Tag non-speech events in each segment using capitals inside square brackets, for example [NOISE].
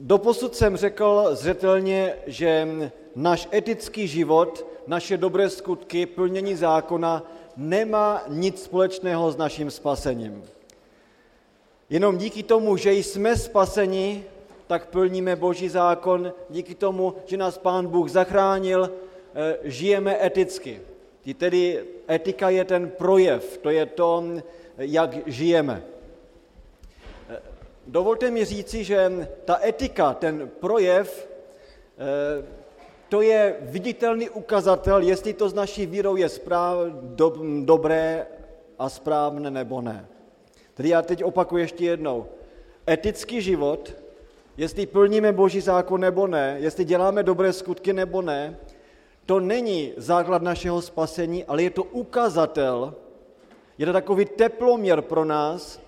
Doposud jsem řekl zřetelně, že náš etický život, naše dobré skutky, plnění zákona nemá nic společného s naším spasením. Jenom díky tomu, že jsme spaseni, tak plníme Boží zákon, díky tomu, že nás Pán Bůh zachránil, eh, žijeme eticky. Tedy etika je ten projev, to je to, jak žijeme. Dovolte mi říci, že ta etika, ten projev, eh, to je viditelný ukazatel, jestli to z naší vírou je správ, do, dobré a správné nebo ne. Tedy já teď opakuju ještě jednou. Etický život, jestli plníme Boží zákon nebo ne, jestli děláme dobré skutky nebo ne, to není základ našeho spasení, ale je to ukazatel, je to takový teploměr pro nás,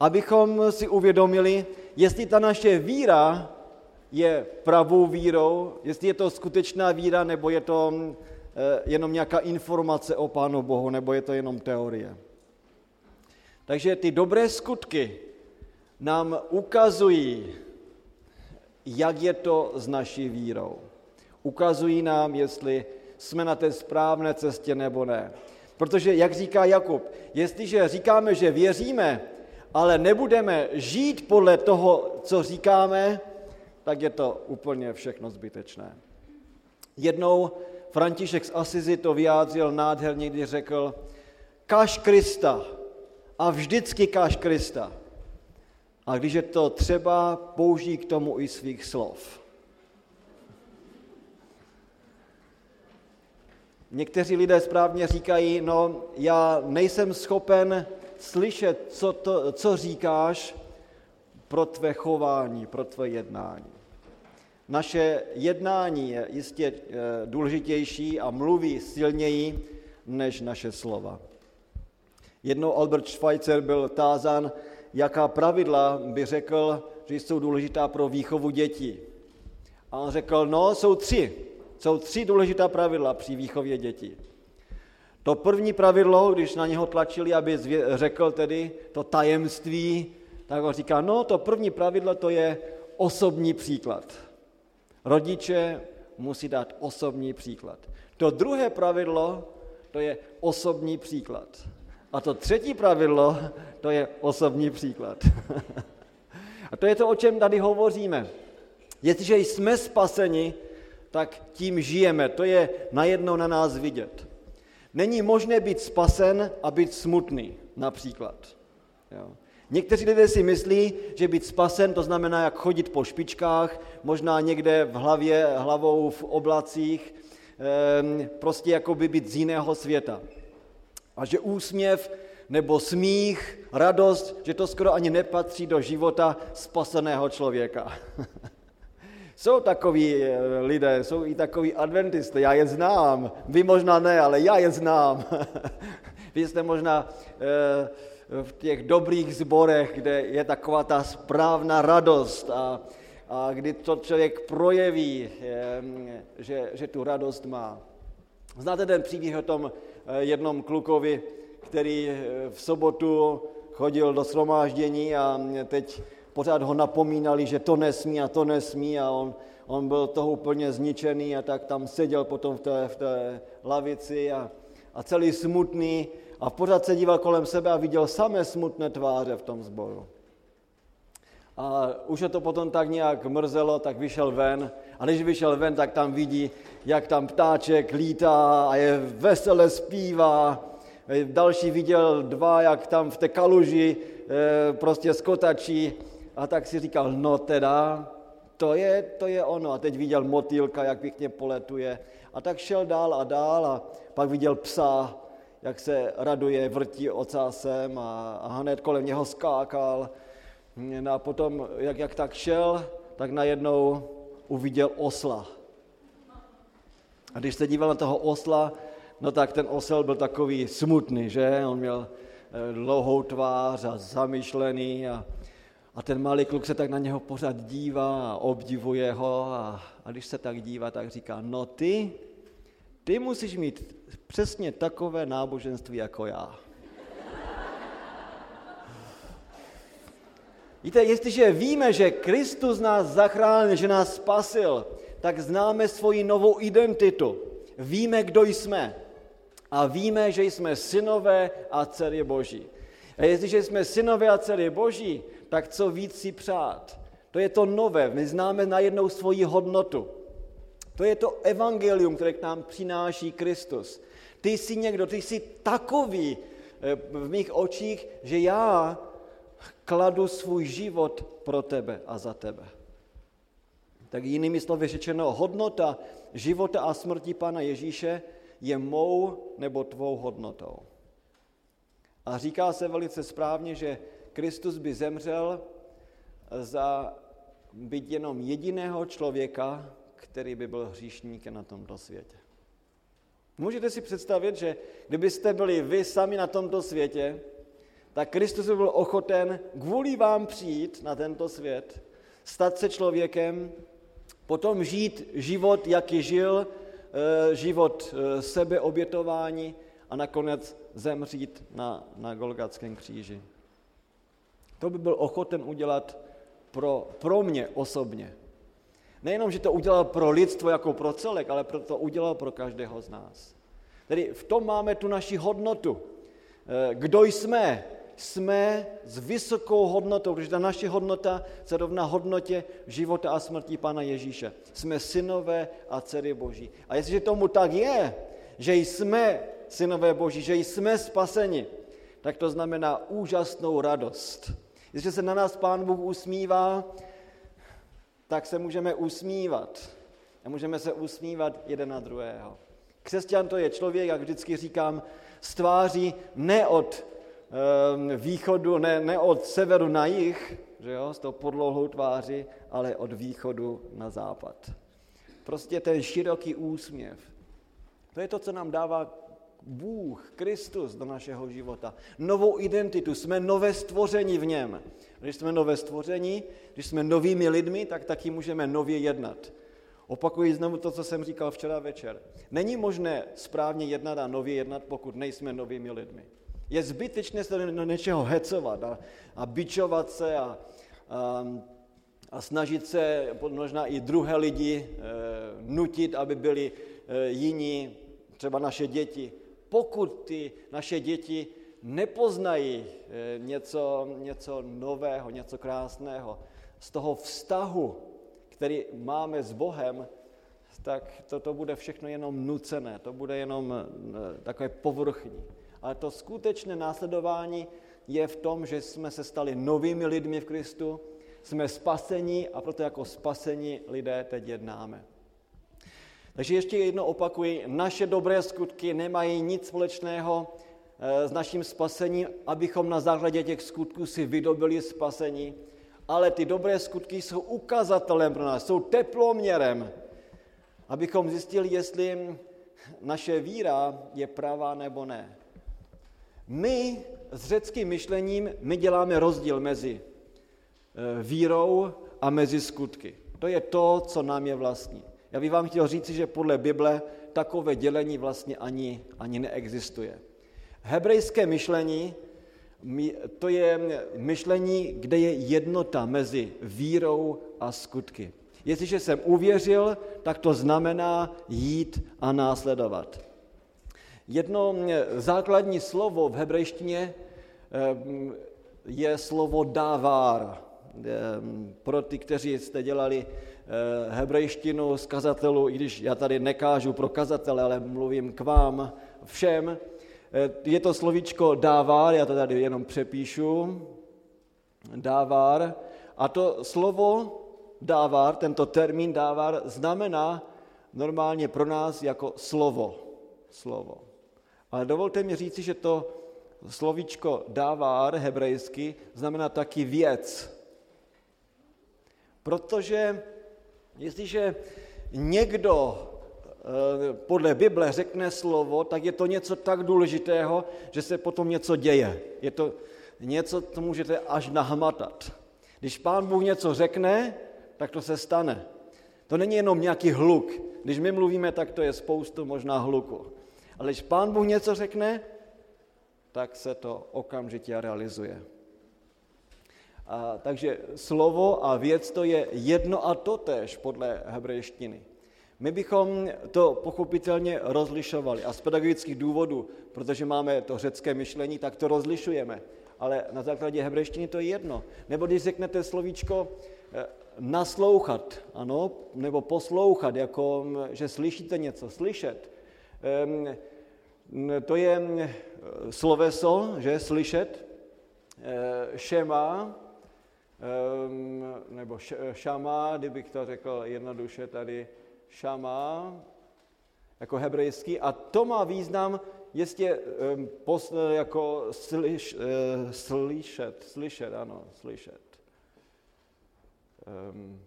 abychom si uvědomili, jestli ta naše víra je pravou vírou, jestli je to skutečná víra, nebo je to eh, jenom nějaká informace o Pánu Bohu, nebo je to jenom teorie. Takže ty dobré skutky nám ukazují, jak je to s naší vírou. Ukazují nám, jestli jsme na té správné cestě nebo ne. Protože, jak říká Jakub, jestliže říkáme, že věříme, ale nebudeme žít podle toho, co říkáme, tak je to úplně všechno zbytečné. Jednou František z Asizi to vyjádřil nádherně, když řekl, kaž Krista a vždycky kaž Krista. A když je to třeba, použij k tomu i svých slov. Někteří lidé správně říkají, no já nejsem schopen slyšet, co, to, co říkáš pro tvé chování, pro tvé jednání. Naše jednání je jistě eh, důležitější a mluví silněji než naše slova. Jednou Albert Schweitzer byl tázán, jaká pravidla by řekl, že jsou důležitá pro výchovu dětí. A on řekl, no, jsou tři. Jsou tři důležitá pravidla při výchově dětí. To první pravidlo, když na něho tlačili, aby řekl tedy to tajemství, tak on říká, no to první pravidlo to je osobní příklad. Rodiče musí dát osobní příklad. To druhé pravidlo, to je osobní příklad. A to třetí pravidlo, to je osobní příklad. [LAUGHS] A to je to, o čem tady hovoříme. Jestliže jsme spaseni, tak tím žijeme. To je najednou na nás vidět. Není možné být spasen a být smutný, například. Jo. Někteří lidé si myslí, že být spasen to znamená jak chodit po špičkách, možná někde v hlavě, hlavou v oblacích, ehm, prostě jako by být z jiného světa. A že úsměv nebo smích, radost, že to skoro ani nepatří do života spaseného člověka. [LAUGHS] jsou takoví eh, lidé, jsou i takoví adventisté, já je znám. Vy možná ne, ale já je znám. [LAUGHS] Vy jste možná eh, v těch dobrých zborech, kde je taková ta správná radost a, a kdy to člověk projeví, eh, že, že tu radost má. Znáte ten příběh o tom jednom klukovi, který v sobotu chodil do shromáždění a teď pořád ho napomínali, že to nesmí a to nesmí a on, on byl toho úplně zničený a tak tam seděl potom v té, v té lavici a, a celý smutný a pořád se díval kolem sebe a viděl samé smutné tváře v tom sboru. A už je to potom tak nějak mrzelo, tak vyšel ven. A když vyšel ven, tak tam vidí, jak tam ptáček lítá a je vesele zpívá. Další viděl dva, jak tam v té kaluži eh, prostě skotačí. A tak si říkal, no teda, to je, to je ono. A teď viděl motýlka, jak pěkně poletuje. A tak šel dál a dál a pak viděl psa, jak se raduje, vrtí ocásem a, a hned kolem něho skákal. No a potom, jak, jak tak šel, tak najednou uviděl osla. A když se díval na toho osla, no tak ten osel byl takový smutný, že? On měl eh, dlouhou tvář a zamyšlený a, a ten malý kluk se tak na něho pořád dívá a obdivuje ho a, a když se tak dívá, tak říká, no ty, ty musíš mít přesně takové náboženství jako já. Víte, jestliže víme, že Kristus nás zachránil, že nás spasil, tak známe svoji novou identitu. Víme, kdo jsme. A víme, že jsme synové a dcery Boží. A jestliže jsme synové a dcery Boží, tak co víc si přát? To je to nové. My známe najednou svoji hodnotu. To je to evangelium, které k nám přináší Kristus. Ty jsi někdo, ty jsi takový eh, v mých očích, že já kladu svůj život pro tebe a za tebe. Tak jinými slovy řečeno, hodnota života a smrti Pána Ježíše je mou nebo tvou hodnotou. A říká se velice správně, že Kristus by zemřel za být jenom jediného člověka, který by byl hříšníkem na tomto světě. Můžete si představit, že kdybyste byli vy sami na tomto světě, tak Kristus by byl ochoten kvůli vám přijít na tento svět, stát se člověkem, potom žít život, jaký žil, eh, život eh, sebeobětování a nakonec zemřít na, na Golgatském kříži. To by byl ochoten udělat pro, pro mě osobně. Nejenom, že to udělal pro lidstvo jako pro celek, ale to udělal pro každého z nás. Tedy v tom máme tu naši hodnotu. Eh, kdo jsme? Jsme s vysokou hodnotou, protože ta naše hodnota se rovná hodnotě života a smrti Pána Ježíše. Jsme synové a dcery Boží. A jestliže tomu tak je, že jsme synové Boží, že jsme spaseni, tak to znamená úžasnou radost. Jestliže se na nás Pán Bůh usmívá, tak se můžeme usmívat. A můžeme se usmívat jeden na druhého. Křesťan to je člověk, jak vždycky říkám, z tváří ne od e, východu, ne, ne od severu na jih, že jo, s tou podlouhou tváří, ale od východu na západ. Prostě ten široký úsměv. To je to, co nám dává Bůh, Kristus do našeho života. Novou identitu, jsme nové stvoření v něm. Když jsme nové stvoření, když jsme novými lidmi, tak taky můžeme nově jednat. Opakuji znovu to, co jsem říkal včera večer. Není možné správně jednat a nově jednat, pokud nejsme novými lidmi. Je zbytečné se do něčeho hecovat a, a bičovat se a, a, a snažit se možná i druhé lidi e, nutit, aby byli e, jiní, třeba naše děti. Pokud ty naše děti nepoznají e, něco, něco nového, něco krásného, z toho vztahu který máme s Bohem, tak to, to bude všechno jenom nucené, to bude jenom eh, takové povrchní. Ale to skutečné následování je v tom, že jsme se stali novými lidmi v Kristu, jsme spasení a proto jako spasení lidé teď jednáme. Takže ještě jednou opakuji, naše dobré skutky nemají nic společného eh, s naším spasením, abychom na základě těch skutků si vydobili spasení, ale ty dobré skutky jsou ukazatelem pro nás, jsou teploměrem, abychom zjistili, jestli naše víra je pravá nebo ne. My s řeckým myšlením, my děláme rozdíl mezi eh, vírou a mezi skutky. To je to, co nám je vlastní. Já bych vám chtěl říci, že podle Bible takové dělení vlastně ani, ani neexistuje. Hebrejské myšlení to je myšlení, kde je jednota mezi vírou a skutky. Jestliže jsem uvěřil, tak to znamená jít a následovat. Jedno základní slovo v hebrejštině eh, je slovo dávár. Eh, pro ty, kteří jste dělali eh, hebrejštinu z kazatelů, i když já tady nekážu pro kazatele, ale mluvím k vám všem, Eh, je to slovíčko dávár, já to tady jenom přepíšu, dávár, a to slovo dávár, tento termín dávár, znamená normálně pro nás jako slovo. Slovo. Ale dovolte mi říci, že to slovíčko dávár hebrejsky znamená taky věc. Protože jestliže někdo Eh, podle Bible řekne slovo, tak je to něco tak důležitého, že se potom něco děje. Je to něco, co můžete až nahmatat. Když pán Bůh něco řekne, tak to se stane. To není jenom nějaký hluk. Když my mluvíme, tak to je spoustu možná hluku. Ale když pán Bůh něco řekne, tak se to okamžitě realizuje. A, takže slovo a věc to je jedno a to tež podle hebrejštiny. My bychom to pochopitelně rozlišovali a z pedagogických důvodů, protože máme to řecké myšlení, tak to rozlišujeme. Ale na základě hebrejštiny to je jedno. Nebo když řeknete slovíčko eh, naslouchat, ano, nebo poslouchat, jako že slyšíte něco, slyšet. To je sloveso, že slyšet, eh, šema, nebo šama, kdybych to řekl jednoduše tady, šama, jako hebrejský, a to má význam jistě ehm, jako slyš, eh, slyšet, slyšet, ano, slyšet. Um,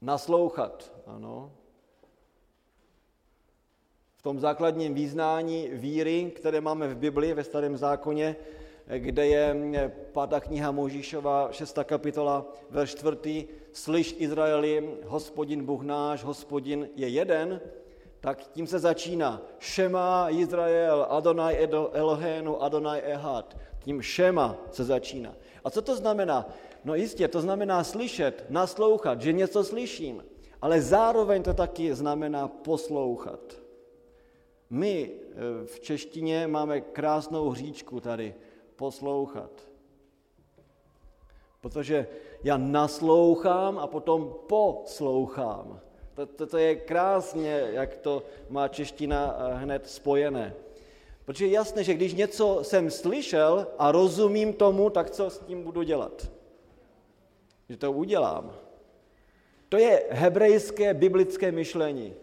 naslouchat, ano. V tom základním význání víry, které máme v Biblii, ve Starém zákoně, kde je eh, pátá kniha Možíšova, 6. kapitola, verš 4. Slyš Izraeli, hospodin Bůh náš, hospodin je jeden, tak tím se začíná. Šema Izrael, Adonai Elohénu, Adonai Ehad. Tím šema se začíná. A co to znamená? No jistě, to znamená slyšet, naslouchat, že něco slyším, ale zároveň to taky znamená poslouchat. My eh, v češtině máme krásnou hříčku tady, poslouchat. Protože já naslouchám a potom poslouchám. To, je krásně, jak to má čeština eh, hned spojené. Protože je jasné, že když něco jsem slyšel a rozumím tomu, tak co s tím budu dělat? Že to udělám. To je hebrejské biblické myšlení.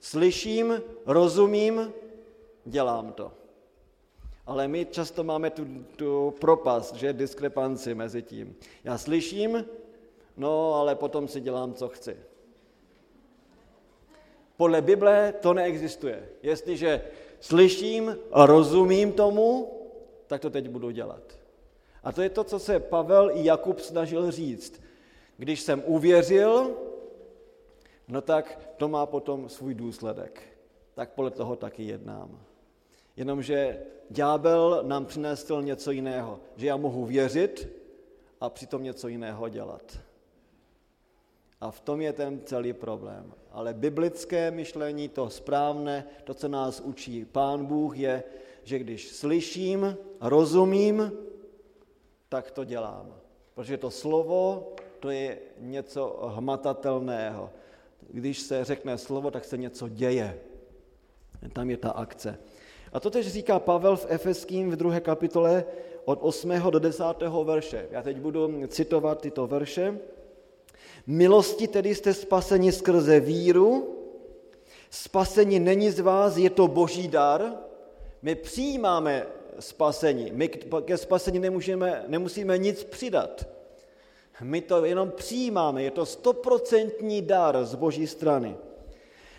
Slyším, rozumím, dělám to. Ale my často máme tu, tu propast, že diskrepanci mezi tím. Já slyším, no ale potom si dělám, co chci. Podle Bible to neexistuje. Jestliže slyším a rozumím tomu, tak to teď budu dělat. A to je to, co se Pavel i Jakub snažil říct. Když jsem uvěřil, no tak to má potom svůj důsledek. Tak podle toho taky jednám. Jenomže ďábel nám přinesl něco jiného, že já mohu věřit a přitom něco jiného dělat. A v tom je ten celý problém. Ale biblické myšlení, to správné, to, co nás učí Pán Bůh, je, že když slyším, rozumím, tak to dělám. Protože to slovo, to je něco hmatatelného. Když se řekne slovo, tak se něco děje. Tam je ta akce. A to tež říká Pavel v Efeským v druhé kapitole od 8. do 10. verše. Já teď budu citovat tyto verše. Milosti tedy jste spaseni skrze víru. Spasení není z vás, je to boží dar. My přijímáme spasení. My ke spasení nemůžeme, nemusíme nic přidat. My to jenom přijímáme, je to stoprocentní dar z boží strany.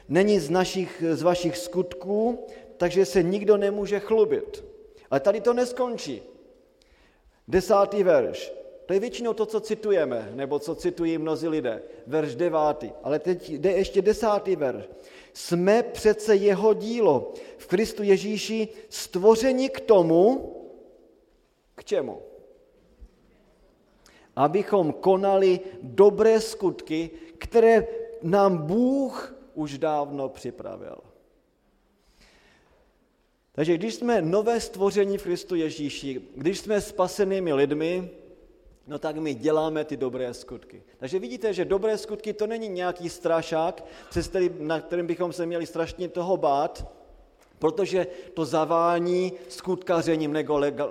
Není z, našich, z vašich skutků, takže se nikdo nemůže chlubit. Ale tady to neskončí. Desátý verš. To je většinou to, co citujeme, nebo co citují mnozí lidé. Verš devátý. Ale teď jde ještě desátý verš. Jsme přece jeho dílo v Kristu Ježíši stvořeni k tomu, k čemu? Abychom konali dobré skutky, které nám Bůh už dávno připravil. Takže když jsme nové stvoření v Kristu Ježíši, když jsme spasenými lidmi, no tak my děláme ty dobré skutky. Takže vidíte, že dobré skutky to není nějaký strašák, přes který, na kterým bychom se měli strašně toho bát, protože to zavání skutkařením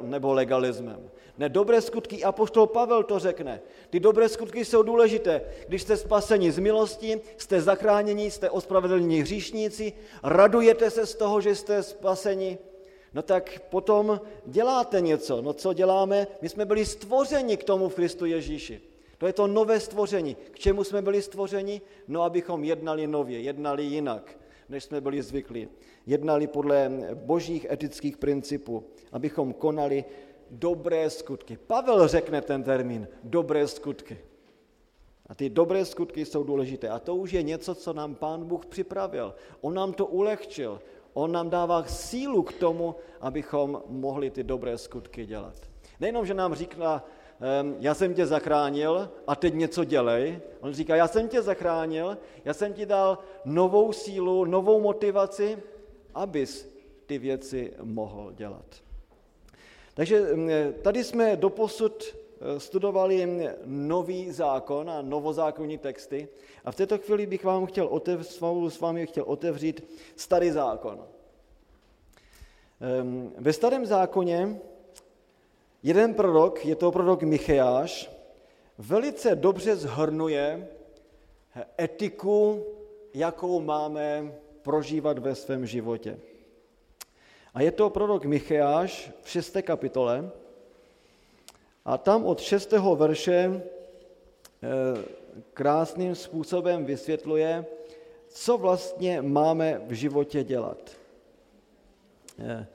nebo legalismem. Ne, dobré skutky, a poštol Pavel to řekne. Ty dobré skutky jsou důležité. Když jste spaseni z milosti, jste zachráněni, jste ospravedlněni hříšníci, radujete se z toho, že jste spaseni, no tak potom děláte něco. No co děláme? My jsme byli stvořeni k tomu v Kristu Ježíši. To je to nové stvoření. K čemu jsme byli stvořeni? No, abychom jednali nově, jednali jinak, než jsme byli zvyklí. Jednali podle božích etických principů, abychom konali dobré skutky. Pavel řekne ten termín, dobré skutky. A ty dobré skutky jsou důležité. A to už je něco, co nám Pán Bůh připravil. On nám to ulehčil. On nám dává sílu k tomu, abychom mohli ty dobré skutky dělat. Nejenom, že nám říká, já jsem tě zachránil a teď něco dělej. On říká, já jsem tě zachránil, já jsem ti dal novou sílu, novou motivaci, abys ty věci mohl dělat. Takže tady jsme doposud eh, studovali nový zákon a novozákonní texty a v této chvíli bych vám chtěl otevřít, s vámi chtěl otevřít starý zákon. Ve starém zákoně jeden prorok, je to prorok Micheáš, velice dobře zhrnuje etiku, jakou máme prožívat ve svém životě. A je to prorok Micheáš v 6. kapitole a tam od 6. verše eh, krásným způsobem vysvětluje, co vlastně máme v životě dělat. Eh,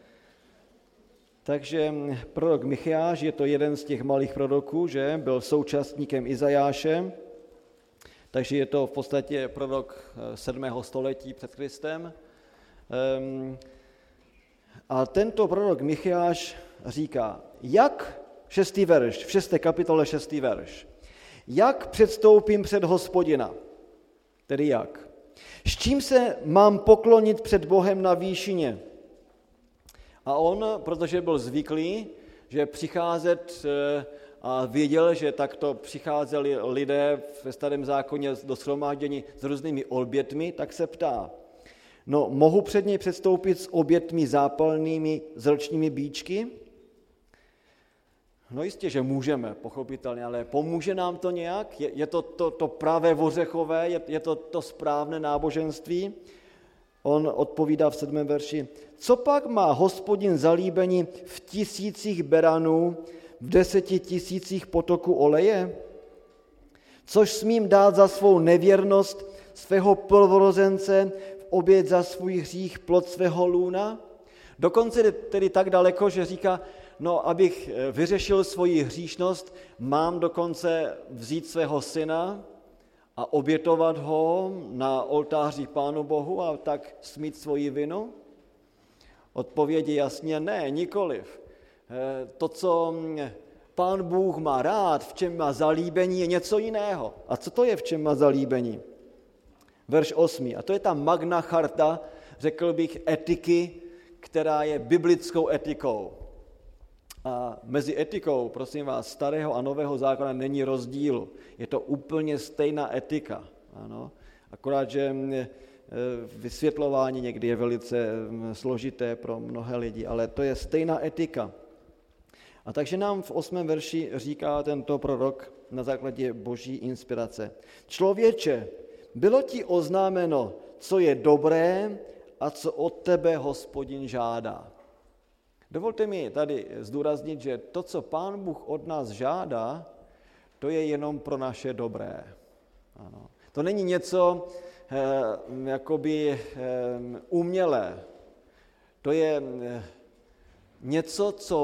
takže prorok Micheáš je to jeden z těch malých proroků, že byl současníkem Izajáše, takže je to v podstatě prorok 7. Eh, století před Kristem. A tento prorok Micheáš říká, jak, šestý verš, v šesté kapitole šestý verš, jak předstoupím před hospodina, tedy jak? S čím se mám poklonit před Bohem na výšině? A on, protože byl zvyklý, že přicházet eh, a věděl, že takto přicházeli lidé ve starém zákoně do shromáždění s různými obětmi, tak se ptá, no mohu před něj předstoupit s obětmi zápalnými zrčními bíčky? No jistě, že můžeme, pochopitelně, ale pomůže nám to nějak? Je, je to, to to pravé vořechové? Je, je to to správné náboženství? On odpovídá v sedmém verši, co pak má hospodin zalíbení v tisících beranů, v deseti tisících potoku oleje? Což smím dát za svou nevěrnost svého prvorozence v oběd za svůj hřích plod svého lůna? Dokonce tedy tak daleko, že říká, no abych vyřešil svoji hříšnost, mám dokonce vzít svého syna, a obětovat ho na oltáři Pánu Bohu a tak smít svoji vinu? Odpovědi jasně ne, nikoliv. Eh, to, co Pán Bůh má rád, v čem má zalíbení, je něco jiného. A co to je, v čem má zalíbení? Verš 8. A to je ta magna charta, řekl bych, etiky, která je biblickou etikou. A mezi etikou, prosím vás, starého a nového zákona není rozdíl. Je to úplně stejná etika. Ano. Akorát, že e, vysvětlování někdy je velice složité pro mnohé lidi, ale to je stejná etika. A takže nám v osmém verši říká tento prorok na základě boží inspirace. Člověče, bylo ti oznámeno, co je dobré a co od tebe hospodin žádá. Dovolte mi tady zdůraznit, že to, co Pán Bůh od nás žádá, to je jenom pro naše dobré. Ano. To není něco eh, jakoby eh, umělé. To je eh, něco, co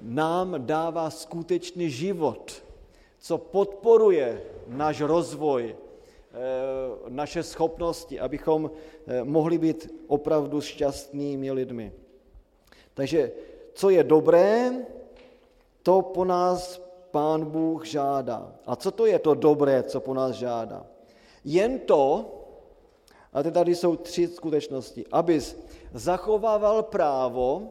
nám dává skutečný život, co podporuje náš rozvoj, naše schopnosti, abychom eh, mohli být opravdu šťastnými lidmi. Takže co je dobré, to po nás Pán Bůh žádá. A co to je to dobré, co po nás žádá? Jen to, a tady jsou tři skutečnosti, abys zachovával právo,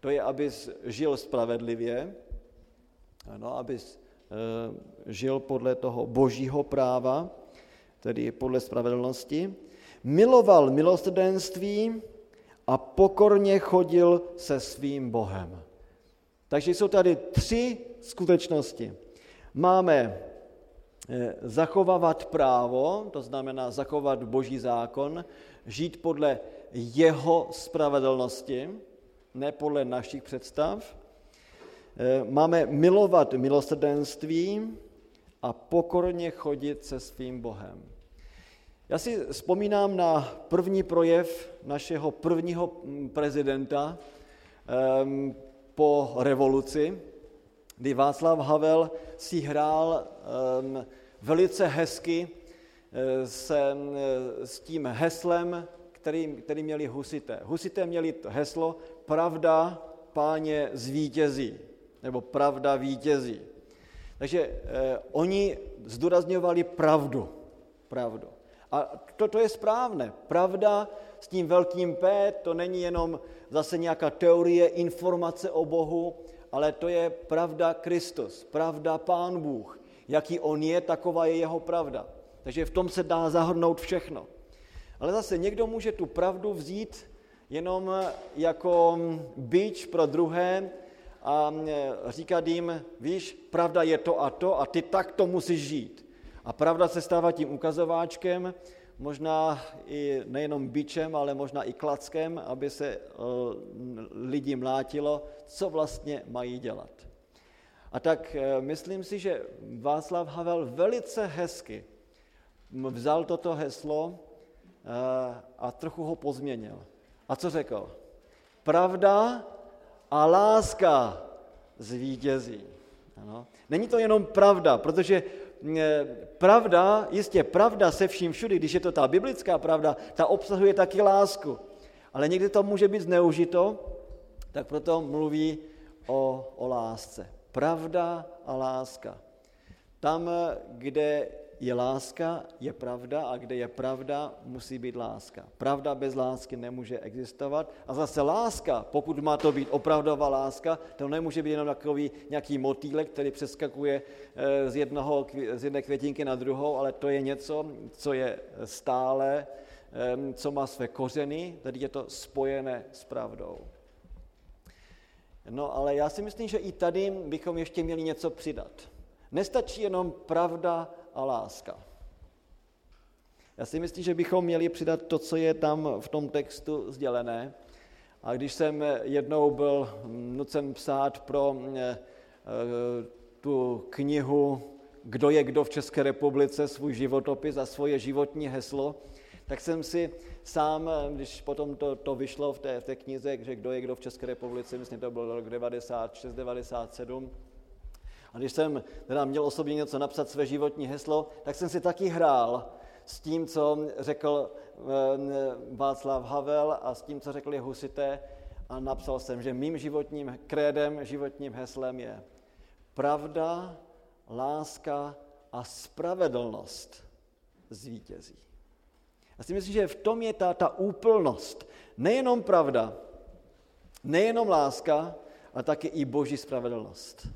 to je, abys žil spravedlivě, ano, abys e, žil podle toho božího práva, tedy podle spravedlnosti, miloval milosrdenství, a pokorně chodil se svým Bohem. Takže jsou tady tři skutečnosti. Máme eh, zachovávat právo, to znamená zachovat boží zákon, žít podle jeho spravedlnosti, ne podle našich představ. Eh, máme milovat milosrdenství a pokorně chodit se svým Bohem. Já si vzpomínám na první projev našeho prvního mm, prezidenta um, po revoluci, kdy Václav Havel si hrál um, velice hezky uh, se, uh, s tím heslem, který, který měli husité. Husité měli heslo Pravda páně zvítězí, nebo Pravda vítězí. Takže eh, oni zdůrazňovali pravdu. Pravdu. A to, to je správné. Pravda s tím velkým P, to není jenom zase nějaká teorie, informace o Bohu, ale to je pravda Kristus, pravda Pán Bůh. Jaký on je, taková je jeho pravda. Takže v tom se dá zahrnout všechno. Ale zase někdo může tu pravdu vzít jenom jako byč pro druhé a říkat jim, víš, pravda je to a to a ty tak to musíš žít. A pravda se stává tím ukazováčkem, možná i nejenom bičem, ale možná i klackem, aby se eh, lidi mlátilo, co vlastně mají dělat. A tak eh, myslím si, že Václav Havel velice hezky vzal toto heslo eh, a trochu ho pozměnil. A co řekl? Pravda a láska zvítězí. Ano. Není to jenom pravda, protože pravda, jistě pravda se vším všudy, když je to ta biblická pravda, ta obsahuje taky lásku. Ale někdy to může být zneužito, tak proto mluví o, o lásce. Pravda a láska. Tam, kde je láska, je pravda a kde je pravda, musí být láska. Pravda bez lásky nemůže existovat. A zase láska, pokud má to být opravdová láska, to nemůže být jenom takový nějaký motýlek, který přeskakuje eh, z, jednoho, z jedné květinky na druhou, ale to je něco, co je stále, co má své kořeny, tedy je to spojené s pravdou. No ale já si myslím, že i tady bychom ještě měli něco přidat. Nestačí jenom pravda a láska. Já si myslím, že bychom měli přidat to, co je tam v tom textu sdělené. A když jsem jednou byl nucen psát pro eh, eh, tu knihu Kdo je kdo v České republice, svůj životopis a svoje životní heslo, tak jsem si sám, když potom to, to vyšlo v té, v té knize, že kdo je kdo v České republice, myslím, to byl rok 96, 97, a když jsem teda měl osobně něco napsat své životní heslo, tak jsem si taky hrál s tím, co řekl eh, Václav Havel a s tím, co řekli husité a napsal jsem, že mým životním krédem, životním heslem je pravda, láska a spravedlnost zvítězí. Já si myslím, že v tom je ta, ta úplnost. Nejenom pravda, nejenom láska, ale také i boží spravedlnost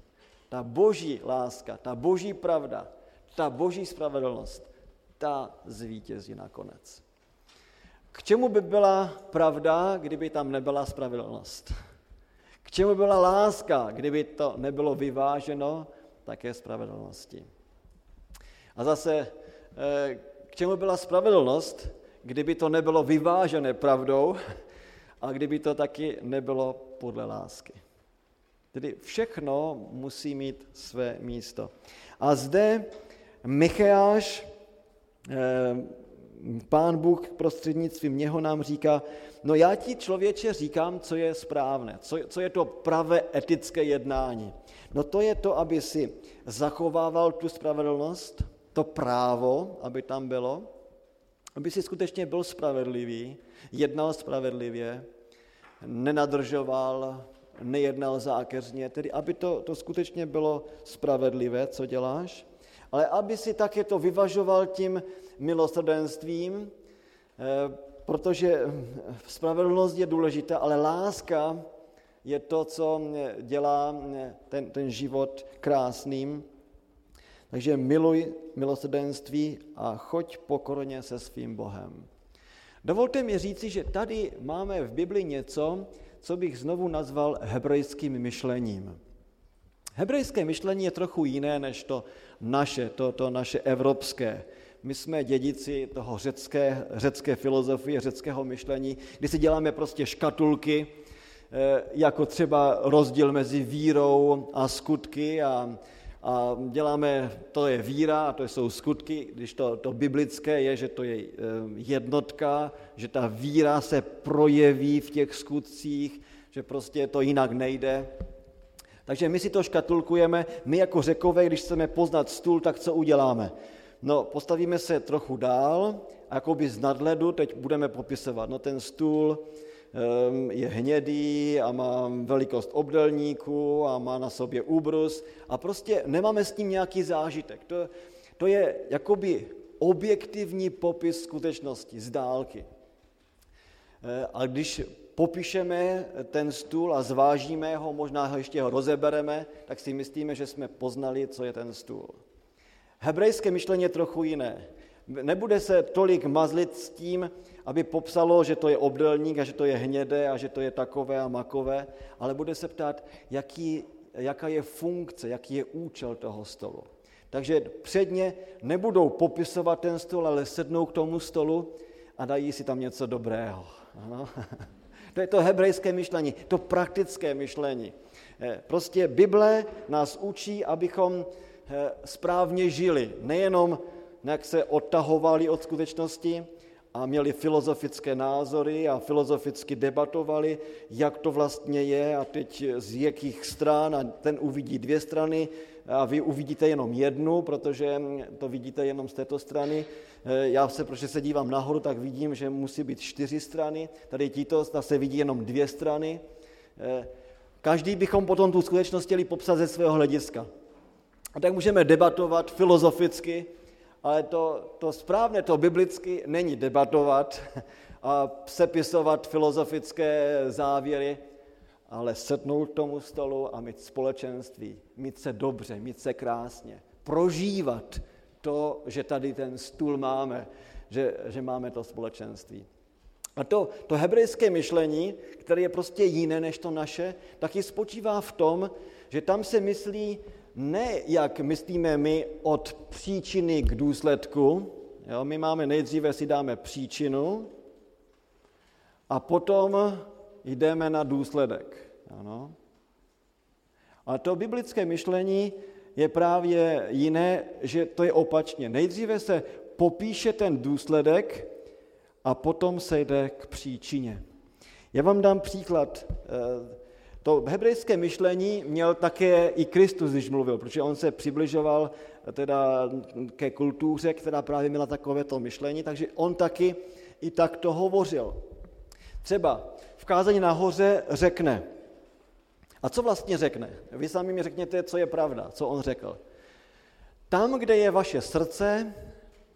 ta boží láska, ta boží pravda, ta boží spravedlnost, ta zvítězí nakonec. K čemu by byla pravda, kdyby tam nebyla spravedlnost? K čemu byla láska, kdyby to nebylo vyváženo také spravedlnosti? A zase, eh, k čemu byla spravedlnost, kdyby to nebylo vyvážené pravdou a kdyby to taky nebylo podle lásky? Tedy všechno musí mít své místo. A zde Micheáš, eh, pán Bůh prostřednictvím něho nám říká, no já ti člověče říkám, co je správné, co, co je to pravé etické jednání. No to je to, aby si zachovával tu spravedlnost, to právo, aby tam bylo, aby si skutečně byl spravedlivý, jednal spravedlivě, nenadržoval nejednal zákeřně, tedy aby to, to skutečně bylo spravedlivé, co děláš, ale aby si také to vyvažoval tím milosrdenstvím, eh, protože spravedlnost je důležitá, ale láska je to, co dělá ten, ten život krásným. Takže miluj milosrdenství a choď pokorně se svým Bohem. Dovolte mi říci, že tady máme v Bibli něco, co bych znovu nazval hebrejským myšlením. Hebrejské myšlení je trochu jiné než to naše, to, to naše evropské. My jsme dědici toho řecké, řecké filozofie, řeckého myšlení, kdy si děláme prostě škatulky, eh, jako třeba rozdíl mezi vírou a skutky a, a děláme, to je víra a to jsou skutky, když to, to biblické je, že to je eh, jednotka, že ta víra se projeví v těch skutcích, že prostě to jinak nejde. Takže my si to škatulkujeme, my jako řekové, když chceme poznat stůl, tak co uděláme? No, postavíme se trochu dál, jako by z nadhledu teď budeme popisovat, no ten stůl je hnědý a má velikost obdelníku a má na sobě úbrus a prostě nemáme s tím nějaký zážitek. To, to je jakoby objektivní popis skutečnosti z dálky. Eh, a když popíšeme ten stůl a zvážíme ho, možná ho ještě ho rozebereme, tak si myslíme, že jsme poznali, co je ten stůl. Hebrejské myšlení je trochu jiné. Nebude se tolik mazlit s tím, aby popsalo, že to je obdelník a že to je hnědé a že to je takové a makové, ale bude se ptát, jaký, jaká je funkce, jaký je účel toho stolu. Takže předně nebudou popisovat ten stůl, ale sednou k tomu stolu a dají si tam něco dobrého. Ano. [LAUGHS] To je to hebrejské myšlení, to praktické myšlení. Eh, prostě Bible nás učí, abychom eh, správně žili, nejenom jak se odtahovali od skutečnosti a měli filozofické názory a filozoficky debatovali, jak to vlastně je a teď z jakých stran a ten uvidí dvě strany a vy uvidíte jenom jednu, protože to vidíte jenom z této strany. Eh, já se, protože se dívám nahoru, tak vidím, že musí být čtyři strany. Tady títo se vidí jenom dvě strany. Eh, každý bychom potom tu skutečnost chtěli popsat ze svého hlediska. A tak můžeme debatovat filozoficky, ale to, to správné, to biblicky není debatovat a sepisovat filozofické závěry, ale sednout k tomu stolu a mít společenství, mít se dobře, mít se krásně, prožívat to, že tady ten stůl máme, že, že máme to společenství. A to, to hebrejské myšlení, které je prostě jiné než to naše, taky spočívá v tom, že tam se myslí ne, jak myslíme my, od příčiny k důsledku. Jo, my máme nejdříve si dáme příčinu a potom jdeme na důsledek. Ano. A to biblické myšlení je právě jiné, že to je opačně. Nejdříve se popíše ten důsledek a potom se jde k příčině. Já vám dám příklad. To hebrejské myšlení měl také i Kristus, když mluvil, protože on se přibližoval teda ke kultuře, která právě měla takovéto myšlení, takže on taky i takto hovořil. Třeba v kázání nahoře řekne, a co vlastně řekne? Vy sami mi řekněte, co je pravda, co on řekl. Tam, kde je vaše srdce,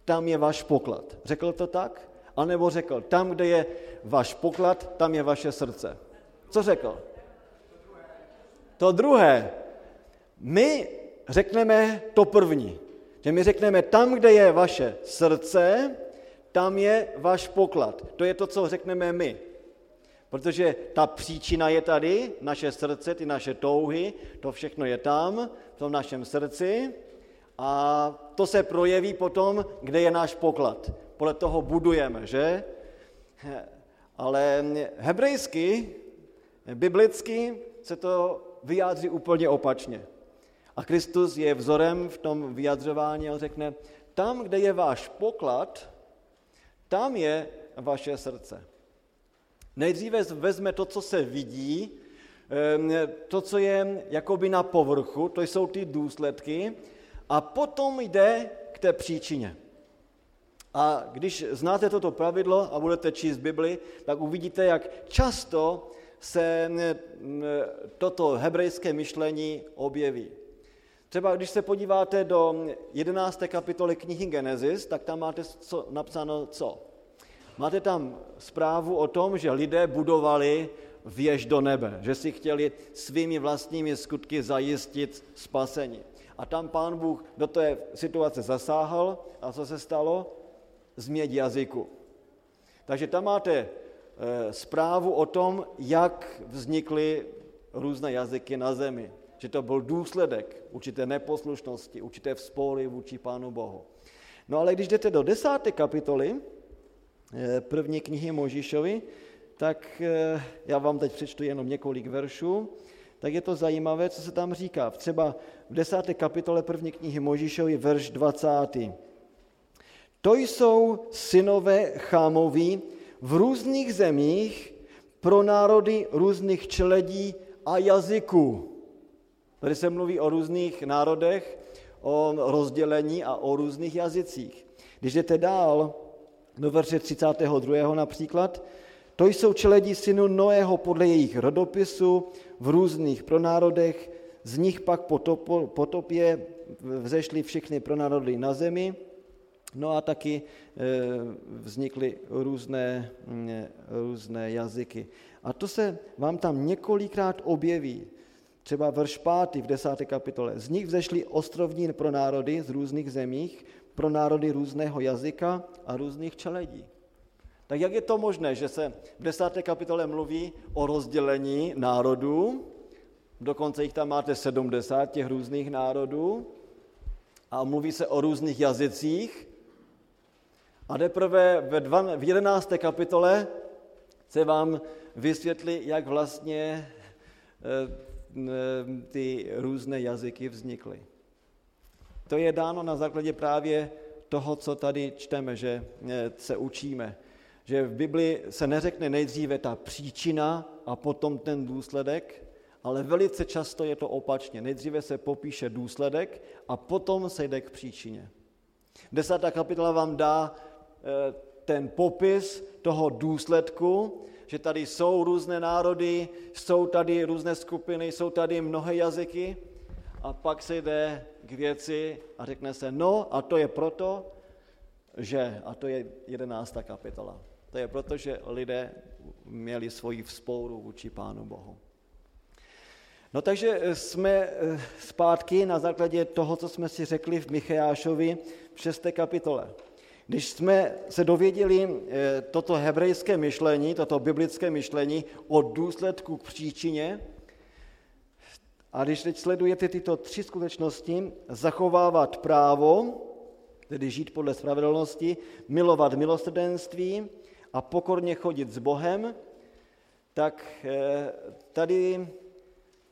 tam je váš poklad. Řekl to tak? A nebo řekl, tam, kde je váš poklad, tam je vaše srdce. Co řekl? To druhé. My řekneme to první. Že my řekneme, tam, kde je vaše srdce, tam je váš poklad. To je to, co řekneme my. Protože ta příčina je tady, naše srdce, ty naše touhy, to všechno je tam, v tom našem srdci a to se projeví potom, kde je náš poklad. Podle toho budujeme, že? Ale hebrejsky, biblicky se to vyjádří úplně opačně. A Kristus je vzorem v tom vyjadřování, on řekne, tam, kde je váš poklad, tam je vaše srdce. Nejdříve vezme to, co se vidí, to, co je jakoby na povrchu, to jsou ty důsledky, a potom jde k té příčině. A když znáte toto pravidlo a budete číst Bibli, tak uvidíte, jak často se toto hebrejské myšlení objeví. Třeba když se podíváte do 11. kapitoly knihy Genesis, tak tam máte co, napsáno co? Máte tam zprávu o tom, že lidé budovali věž do nebe, že si chtěli svými vlastními skutky zajistit spasení. A tam pán Bůh do té situace zasáhl a co se stalo? Změť jazyku. Takže tam máte zprávu o tom, jak vznikly různé jazyky na zemi. Že to byl důsledek určité neposlušnosti, určité vzpory vůči Pánu Bohu. No ale když jdete do desáté kapitoly, Eh, první knihy Možíšovi, tak eh, já vám teď přečtu jenom několik veršů, tak je to zajímavé, co se tam říká. Třeba v desáté kapitole první knihy Možíšovi, verš 20. To jsou synové chámoví v různých zemích pro národy různých čeledí a jazyků. Tady se mluví o různých národech, o rozdělení a o různých jazycích. Když jdete dál, do verše 32. například, To jsou čeledí synu Noého podle jejich rodopisu v různých pronárodech, z nich pak po potopě vzešly všechny pronárody na zemi, no a taky e, vznikly různé, různé jazyky. A to se vám tam několikrát objeví. Třeba verš 5. v desáté kapitole. Z nich vzešly ostrovní pro národy z různých zemích, pro národy různého jazyka a různých čeledí. Tak jak je to možné, že se v desáté kapitole mluví o rozdělení národů, dokonce jich tam máte 70 těch různých národů, a mluví se o různých jazycích, a teprve ve v 11. kapitole se vám vysvětlí, jak vlastně eh, ty různé jazyky vznikly. To je dáno na základě právě toho, co tady čteme, že eh, se učíme. Že v Bibli se neřekne nejdříve ta příčina a potom ten důsledek, ale velice často je to opačně. Nejdříve se popíše důsledek a potom se jde k příčině. Desátá kapitola vám dá ten popis toho důsledku, že tady jsou různé národy, jsou tady různé skupiny, jsou tady mnohé jazyky a pak se jde k věci a řekne se, no a to je proto, že, a to je jedenáctá kapitola, to je proto, že lidé měli svoji vzpouru vůči Pánu Bohu. No takže jsme eh, zpátky na základě toho, co jsme si řekli v Micheášovi v 6. kapitole. Když jsme se dověděli eh, toto hebrejské myšlení, toto biblické myšlení od důsledku k příčině, a když teď sledujete tyto tři skutečnosti, zachovávat právo, tedy žít podle spravedlnosti, milovat milosrdenství a pokorně chodit s Bohem, tak eh, tady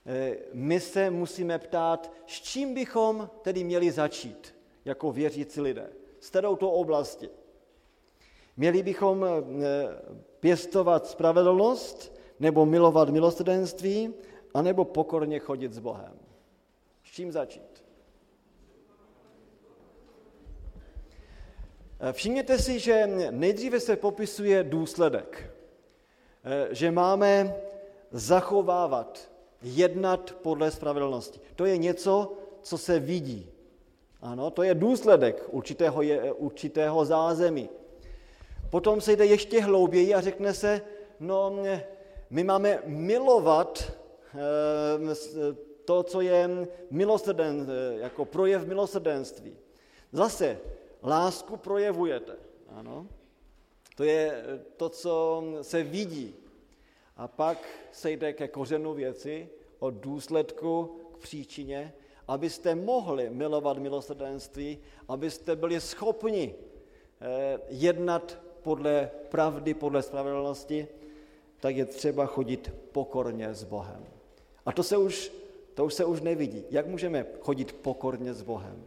eh, my se musíme ptát, s čím bychom tedy měli začít jako věřící lidé s to oblasti. Měli bychom eh, pěstovat spravedlnost, nebo milovat milosrdenství, anebo pokorně chodit s Bohem. S čím začít? Eh, všimněte si, že nejdříve se popisuje důsledek, eh, že máme zachovávat, jednat podle spravedlnosti. To je něco, co se vidí. Ano, to je důsledek určitého, je, určitého zázemí. Potom se jde ještě hlouběji a řekne se, no my máme milovat eh, to, co je milosrden, eh, jako projev milosrdenství. Zase, lásku projevujete. Ano? To je to, co se vidí. A pak se jde ke kořenu věci, od důsledku k příčině abyste mohli milovat milosrdenství, abyste byli schopni eh, jednat podle pravdy, podle spravedlnosti, tak je třeba chodit pokorně s Bohem. A to se už, to už se už nevidí. Jak můžeme chodit pokorně s Bohem?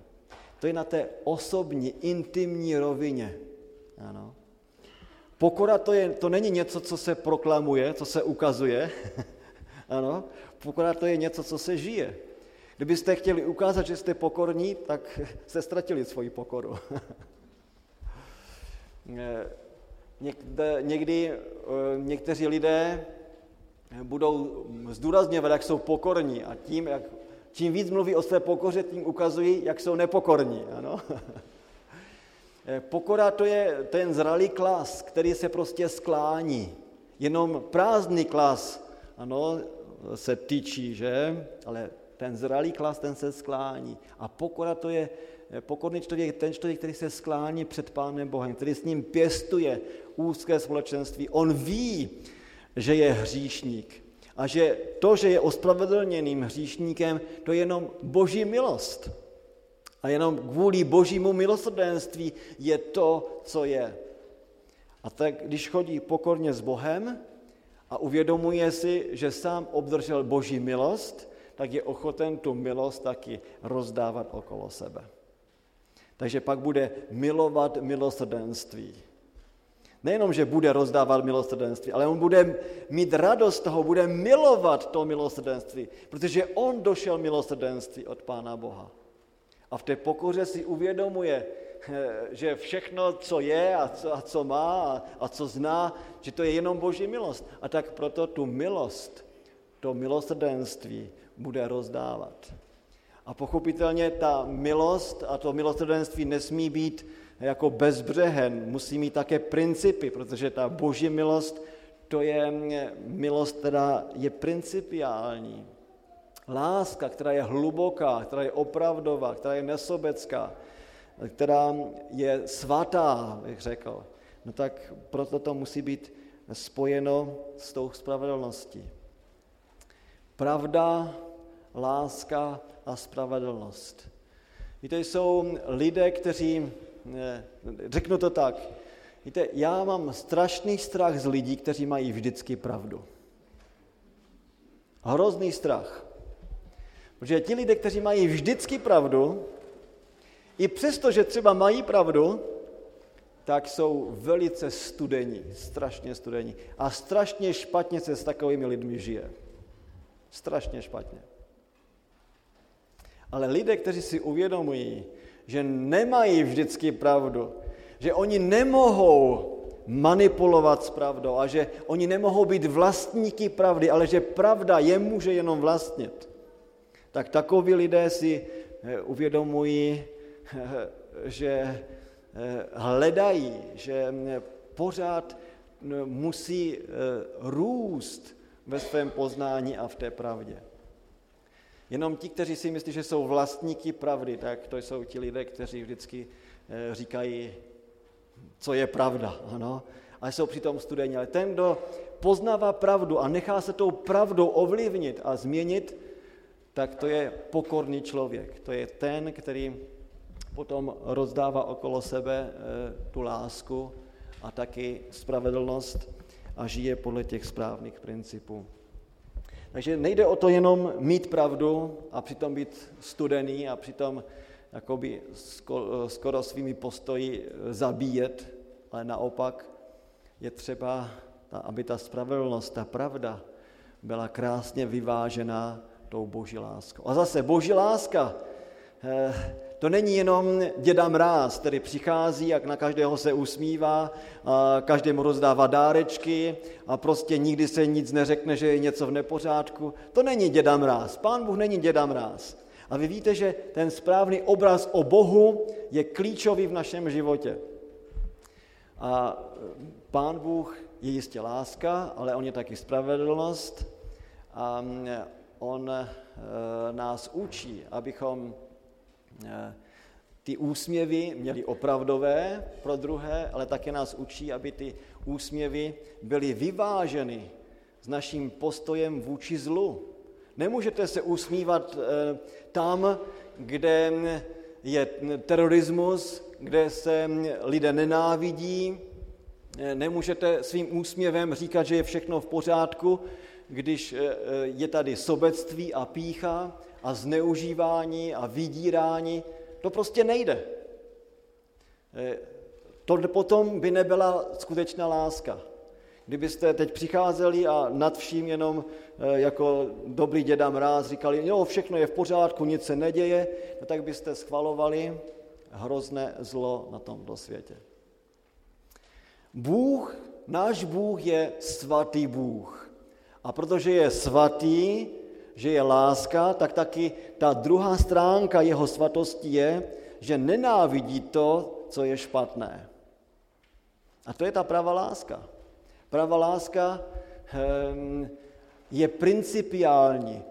To je na té osobní, intimní rovině. Ano. Pokora to, je, to není něco, co se proklamuje, co se ukazuje. [LAUGHS] ano. Pokora to je něco, co se žije. Kdybyste chtěli ukázat, že jste pokorní, tak jste ztratili svoji pokoru. [LAUGHS] někdy eh, někteří lidé budou zdůrazňovat, jak jsou pokorní a tím, jak, čím víc mluví o své pokoře, tím ukazují, jak jsou nepokorní. Ano? [LAUGHS] Eh, pokora to je ten zralý klas, který se prostě sklání. Jenom prázdný klas, ano, se tyčí, že? Ale ten zralý klas, ten se sklání. A pokora to je, pokorný člověk, ten člověk, který se sklání před Pánem Bohem, který s ním pěstuje úzké společenství. On ví, že je hříšník a že to, že je ospravedlněným hříšníkem, to je jenom boží milost. A jenom kvůli božímu milosrdenství je to, co je. A tak, když chodí pokorně s Bohem a uvědomuje si, že sám obdržel boží milost, tak je ochoten tu milost taky rozdávat okolo sebe. Takže pak bude milovat milosrdenství. Nejenom, že bude rozdávat milosrdenství, ale on bude mít radost toho, bude milovat to milosrdenství, protože on došel milosrdenství od Pána Boha. A v té pokoře si uvědomuje [LAUGHS] že všechno, co je a co, a co má a, a co zná, že to je jenom boží milost. A tak proto tu milost, to milosrdenství bude rozdávat. A pochopitelně ta milost a to milosrdenství nesmí být jako bezbřehen, musí mít také principy, protože ta boží milost, to je milost, která je principiální. Láska, která je hluboká, která je opravdová, která je nesobecká, která je svatá, bych řekl, no tak proto to musí být spojeno s tou spravedlností. Pravda, láska a spravedlnost. Víte, jsou lidé, kteří, řeknu to tak, víte, já mám strašný strach z lidí, kteří mají vždycky pravdu. Hrozný strach. Protože ti lidé, kteří mají vždycky pravdu, i přesto, že třeba mají pravdu, tak jsou velice studení, strašně studení. A strašně špatně se s takovými lidmi žije. Strašně špatně. Ale lidé, kteří si uvědomují, že nemají vždycky pravdu, že oni nemohou manipulovat s pravdou a že oni nemohou být vlastníky pravdy, ale že pravda je může jenom vlastnit, tak takoví lidé si eh, uvědomují, eh, [LAUGHS] že eh, hledají, že pořád musí růst ve svém poznání a v té pravdě. Jenom ti, kteří si myslí, že jsou vlastníky pravdy, tak to jsou ti lidé, kteří vždycky říkají, co je pravda, ano, a jsou přitom studeni. Ale ten, kdo poznává pravdu a nechá se tou pravdou ovlivnit a změnit, tak to je pokorný člověk. To je ten, který potom rozdává okolo sebe eh, tu lásku a taky spravedlnost a žije podle těch správných principů. Takže nejde o to jenom mít pravdu a přitom být studený a přitom jakoby skoro svými postoji zabíjet, ale naopak je třeba, aby ta spravedlnost, ta pravda byla krásně vyvážená tou boží láskou. A zase boží láska, eh, to není jenom děda mráz, který přichází a na každého se usmívá, a každému rozdává dárečky a prostě nikdy se nic neřekne, že je něco v nepořádku. To není děda mráz. Pán Bůh není děda mráz. A vy víte, že ten správný obraz o Bohu je klíčový v našem životě. A Pán Bůh je jistě láska, ale on je taky spravedlnost. A on eh, nás učí, abychom ty úsměvy měli opravdové pro druhé, ale také nás učí, aby ty úsměvy byly vyváženy s naším postojem vůči zlu. Nemůžete se usmívat eh, tam, kde je terorismus, kde se lidé nenávidí. Nemůžete svým úsměvem říkat, že je všechno v pořádku, když eh, eh, je tady sobectví a pícha a zneužívání a vydírání, to prostě nejde. Eh, to potom by nebyla skutečná láska. Kdybyste teď přicházeli a nad vším jenom jako dobrý děda mráz říkali, jo, všechno je v pořádku, nic se neděje, no tak byste schvalovali hrozné zlo na tomto světě. Bůh, náš Bůh je svatý Bůh. A protože je svatý, že je láska, tak taky ta druhá stránka jeho svatosti je, že nenávidí to, co je špatné. A to je ta pravá láska. Pravá láska um, je principiální,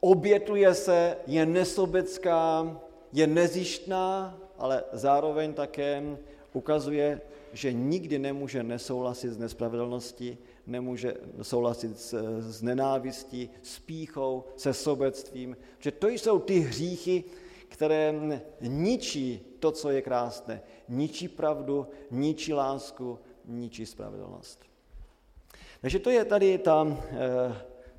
obětuje se, je nesobecká, je nezištná, ale zároveň také ukazuje, že nikdy nemůže nesouhlasit s nespravedlností, nemůže souhlasit s, s nenávistí, s píchou, se sobectvím, že to jsou ty hříchy, které ničí to, co je krásné. Ničí pravdu, ničí lásku, ničí spravedlnost. Takže to je tady ta e,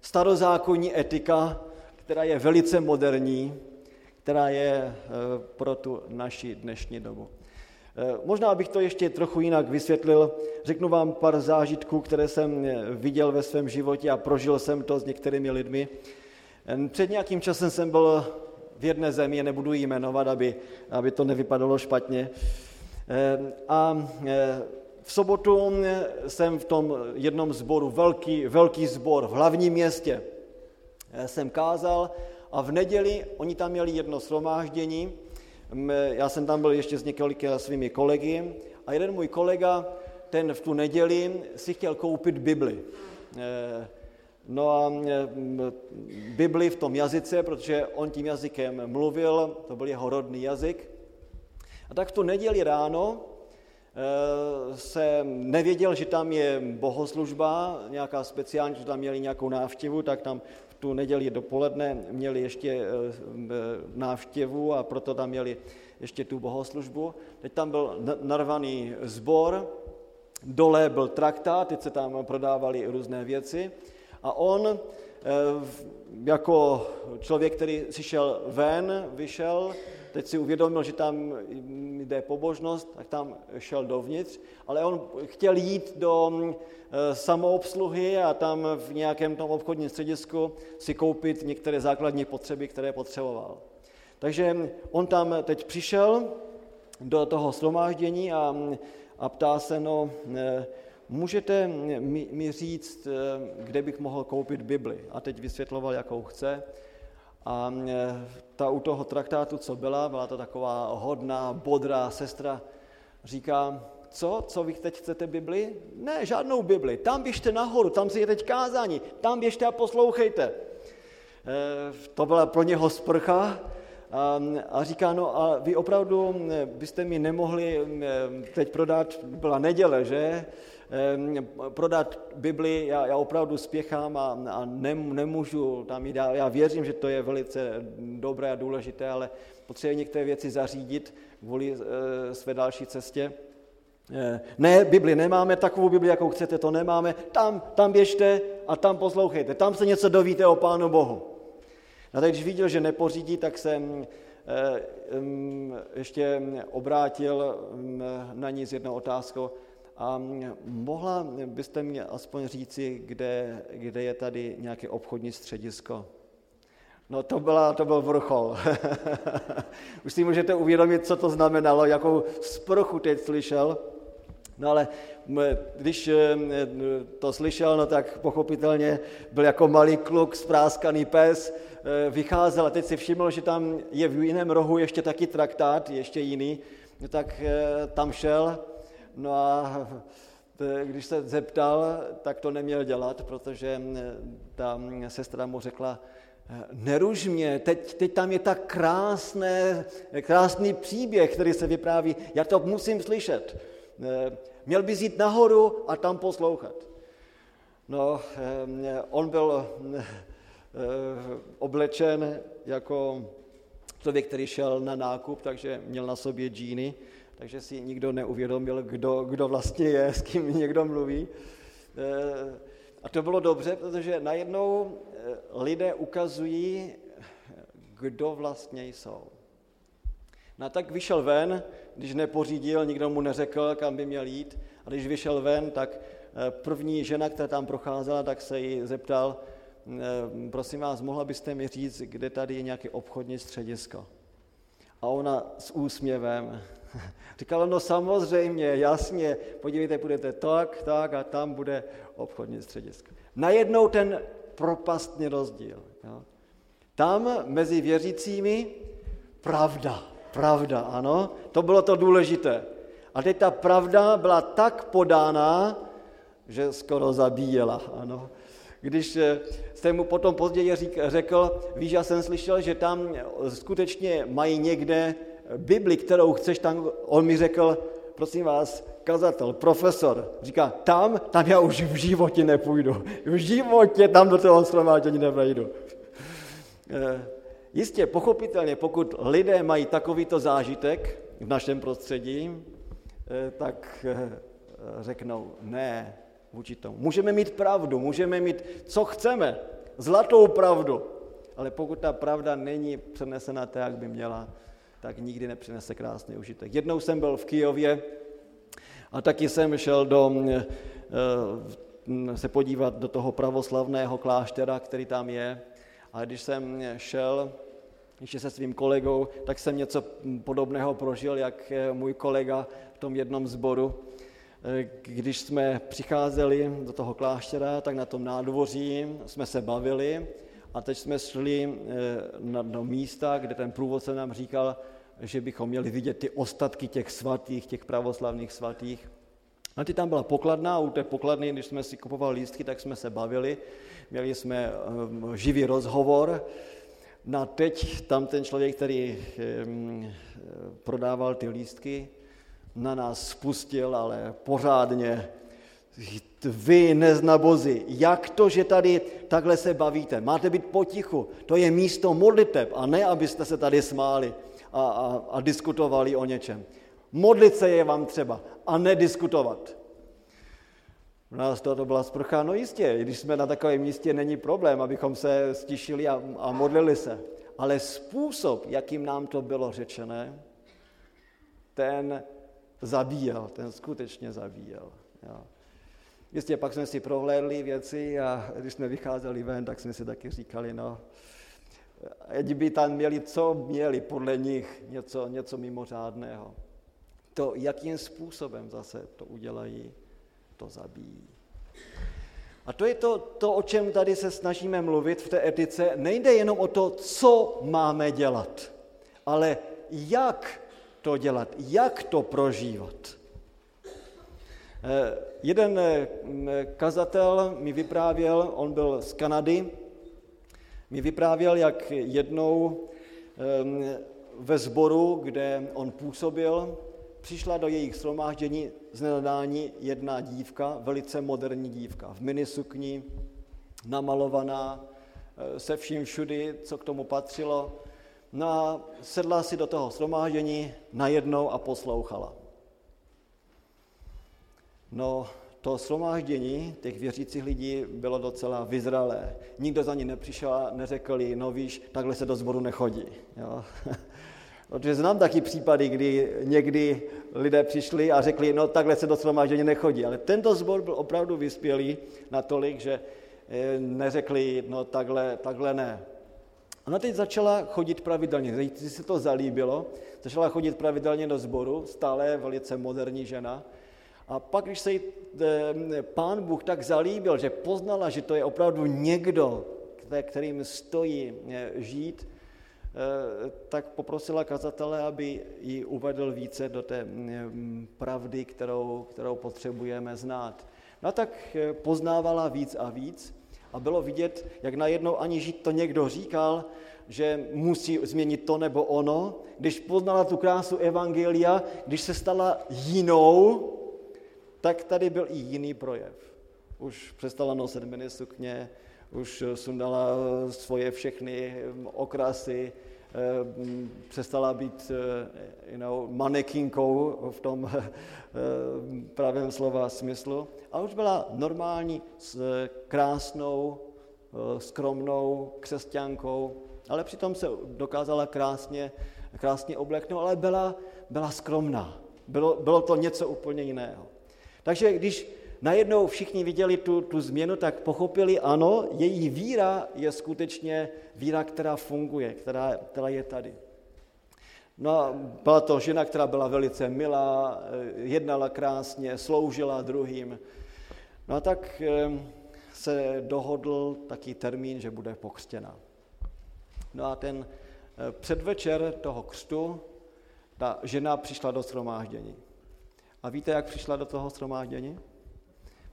starozákonní etika, která je velice moderní, která je e, pro tu naši dnešní dobu. Eh, možná bych to ještě trochu jinak vysvětlil. Řeknu vám pár zážitků, které jsem eh, viděl ve svém životě a prožil jsem to s některými lidmi. Eh, před nějakým časem jsem byl v jedné zemi, nebudu jmenovat, aby, aby to nevypadalo špatně. A v sobotu jsem v tom jednom zboru, velký, velký zbor v hlavním městě, jsem kázal a v neděli oni tam měli jedno shromáždění, já jsem tam byl ještě s několika svými kolegy a jeden můj kolega, ten v tu neděli si chtěl koupit Bibli. Eh, no a Bibli v tom jazyce, protože on tím jazykem mluvil, to byl jeho rodný jazyk. A tak v tu neděli ráno eh, se nevěděl, že tam je bohoslužba, nějaká speciální, že tam měli nějakou návštěvu, tak tam tu neděli dopoledne měli ještě eh, návštěvu a proto tam měli ještě tu bohoslužbu. Teď tam byl narvaný zbor, dole byl traktát, teď se tam prodávali různé věci a on eh, jako člověk, který si šel ven, vyšel, teď si uvědomil, že tam jde pobožnost, tak tam šel dovnitř, ale on chtěl jít do eh, samoobsluhy a tam v nějakém tom obchodním středisku si koupit některé základní potřeby, které potřeboval. Takže on tam teď přišel do toho slomáždění a a ptá se, no, eh, můžete mi, mi říct, eh, kde bych mohl koupit Bibli? A teď vysvětloval, jakou chce. A eh, ta u toho traktátu, co byla, byla to taková hodná, bodrá sestra, říká, co, co vy teď chcete Bibli? Ne, žádnou Bibli. Tam běžte nahoru, tam si je teď kázání, tam běžte a poslouchejte. To byla pro něho sprcha, a říká, no a vy opravdu byste mi nemohli teď prodat, byla neděle, že? Prodat Bibli, já, já opravdu spěchám a, a nem, nemůžu tam jít. Já věřím, že to je velice dobré a důležité, ale potřebuji některé věci zařídit kvůli e, své další cestě. E, ne, Bibli nemáme, takovou Bibli, jakou chcete, to nemáme. Tam, tam běžte a tam poslouchejte. Tam se něco dovíte o Pánu Bohu. A tak když viděl, že nepořídí, tak jsem eh, ještě obrátil na ní s jednou otázkou. A mohla byste mě aspoň říci, kde, kde je tady nějaké obchodní středisko? No to, byla, to byl vrchol. [LAUGHS] Už si můžete uvědomit, co to znamenalo, jakou sprchu teď slyšel. No ale když eh, to slyšel, no tak pochopitelně byl jako malý kluk, spráskaný pes, eh, vycházel a teď si všiml, že tam je v jiném rohu ještě taky traktát, ještě jiný, no tak eh, tam šel, no a když se zeptal, tak to neměl dělat, protože ta sestra mu řekla, neruž mě, teď, teď tam je tak krásné, krásný příběh, který se vypráví, já to musím slyšet. Eh, měl bys jít nahoru a tam poslouchat. No, eh, on byl eh, oblečen jako člověk, který šel na nákup, takže měl na sobě džíny, takže si nikdo neuvědomil, kdo, kdo vlastně je, s kým někdo mluví. A to bylo dobře, protože najednou lidé ukazují, kdo vlastně jsou. No a tak vyšel ven, když nepořídil, nikdo mu neřekl, kam by měl jít. A když vyšel ven, tak eh, první žena, která tam procházela, tak se jí zeptal, eh, prosím vás, mohla byste mi říct, kde tady je nějaké obchodní středisko? A ona s úsměvem [LAUGHS] říkala, no samozřejmě, jasně, podívejte, budete tak, tak a tam bude obchodní středisko. Najednou ten propastný rozdíl. Jo. Tam mezi věřícími pravda Pravda, ano, to bylo to důležité. A teď ta pravda byla tak podána, že skoro zabíjela, ano. Když eh, jste mu potom později řekl, víš, já jsem slyšel, že tam skutečně mají někde Bibli, kterou chceš tam, on mi řekl, prosím vás, kazatel, profesor, říká, tam, tam já už v životě nepůjdu. V životě tam do toho shromáždění nevejdu. Eh, Jistě, pochopitelně, pokud lidé mají takovýto zážitek v našem prostředí, eh, tak eh, řeknou ne vůči tomu. Můžeme mít pravdu, můžeme mít, co chceme, zlatou pravdu, ale pokud ta pravda není přenesena tak, jak by měla, tak nikdy nepřinese krásný užitek. Jednou jsem byl v Kijově a taky jsem šel do, eh, se podívat do toho pravoslavného kláštera, který tam je. A když jsem šel, ještě se svým kolegou, tak jsem něco podobného prožil, jak eh, můj kolega v tom jednom zboru. Eh, když jsme přicházeli do toho kláštera, tak na tom nádvoří jsme se bavili a teď jsme šli na, do místa, kde ten průvodce nám říkal, že bychom měli vidět ty ostatky těch svatých, těch pravoslavných svatých. A ty tam byla pokladná, u té pokladny, když jsme si kupovali lístky, tak jsme se bavili, měli jsme um, živý rozhovor. No teď tam ten člověk, který um, prodával ty lístky, na nás spustil, ale pořádně. Vy neznabozi, jak to, že tady takhle se bavíte? Máte být potichu, to je místo modliteb a ne, abyste se tady smáli a, a, a diskutovali o něčem. Modlit se je vám třeba a nediskutovat. U nás to, byla sprcha, no jistě, když jsme na takovém místě, není problém, abychom se stišili a, a modlili se. Ale způsob, jakým nám to bylo řečené, ten zabíjel, ten skutečně zabíjel. Jo. Jistě pak jsme si prohlédli věci a když jsme vycházeli ven, tak jsme si taky říkali, no, tam měli, co měli podle nich, něco, něco mimořádného. To, jakým způsobem zase to udělají, to zabíjí. A to je to, to, o čem tady se snažíme mluvit v té etice. Nejde jenom o to, co máme dělat, ale jak to dělat, jak to prožívat. Eh, jeden eh, kazatel mi vyprávěl, on byl z Kanady, mi vyprávěl, jak jednou ve sboru, kde on působil, přišla do jejich shromáždění z jedna dívka, velice moderní dívka, v minisukni, namalovaná, eh, se vším všudy, co k tomu patřilo. No a sedla si do toho shromáždění najednou a poslouchala. No, to shromáždění těch věřících lidí bylo docela vyzralé. Nikdo za ní nepřišel a neřekl jí, no víš, takhle se do sboru nechodí. Jo? [LAUGHS] Protože znám taky případy, kdy někdy lidé přišli a řekli, no takhle se do shromáždění nechodí. Ale tento sbor byl opravdu vyspělý natolik, že eh, neřekli, no takhle, takhle ne. Ona teď začala chodit pravidelně, když se to zalíbilo, začala chodit pravidelně do sboru, stále velice moderní žena, a pak, když se jí eh, pán Bůh tak zalíbil, že poznala, že to je opravdu někdo, kterým stojí eh, žít, eh, tak poprosila kazatele, aby ji uvedl více do té pravdy, kterou, kterou potřebujeme znát. No tak poznávala víc a víc a bylo vidět, jak najednou aniž to někdo říkal, že musí změnit to nebo ono, když poznala tu krásu Evangelia, když se stala jinou, tak tady byl i jiný projev. Už přestala nosit minisukně, už sundala svoje všechny okrasy, eh, přestala být eh, you know, manekinkou v tom [LAUGHS] eh, pravém slova smyslu a už byla normální, krásnou, skromnou křesťankou, ale přitom se dokázala krásně, krásně obleknout, ale byla, byla skromná. Bylo, bylo to něco úplně jiného. Takže když najednou všichni viděli tu, tu změnu, tak pochopili, ano, její víra je skutečně víra, která funguje, která, která je tady. No, byla to žena, která byla velice milá, eh, jednala krásně, sloužila druhým. No a tak eh, se dohodl taký termín, že bude pokřtěna. No a ten eh, předvečer toho křtu ta žena přišla do shromáždění. A víte, jak přišla do toho shromáždění?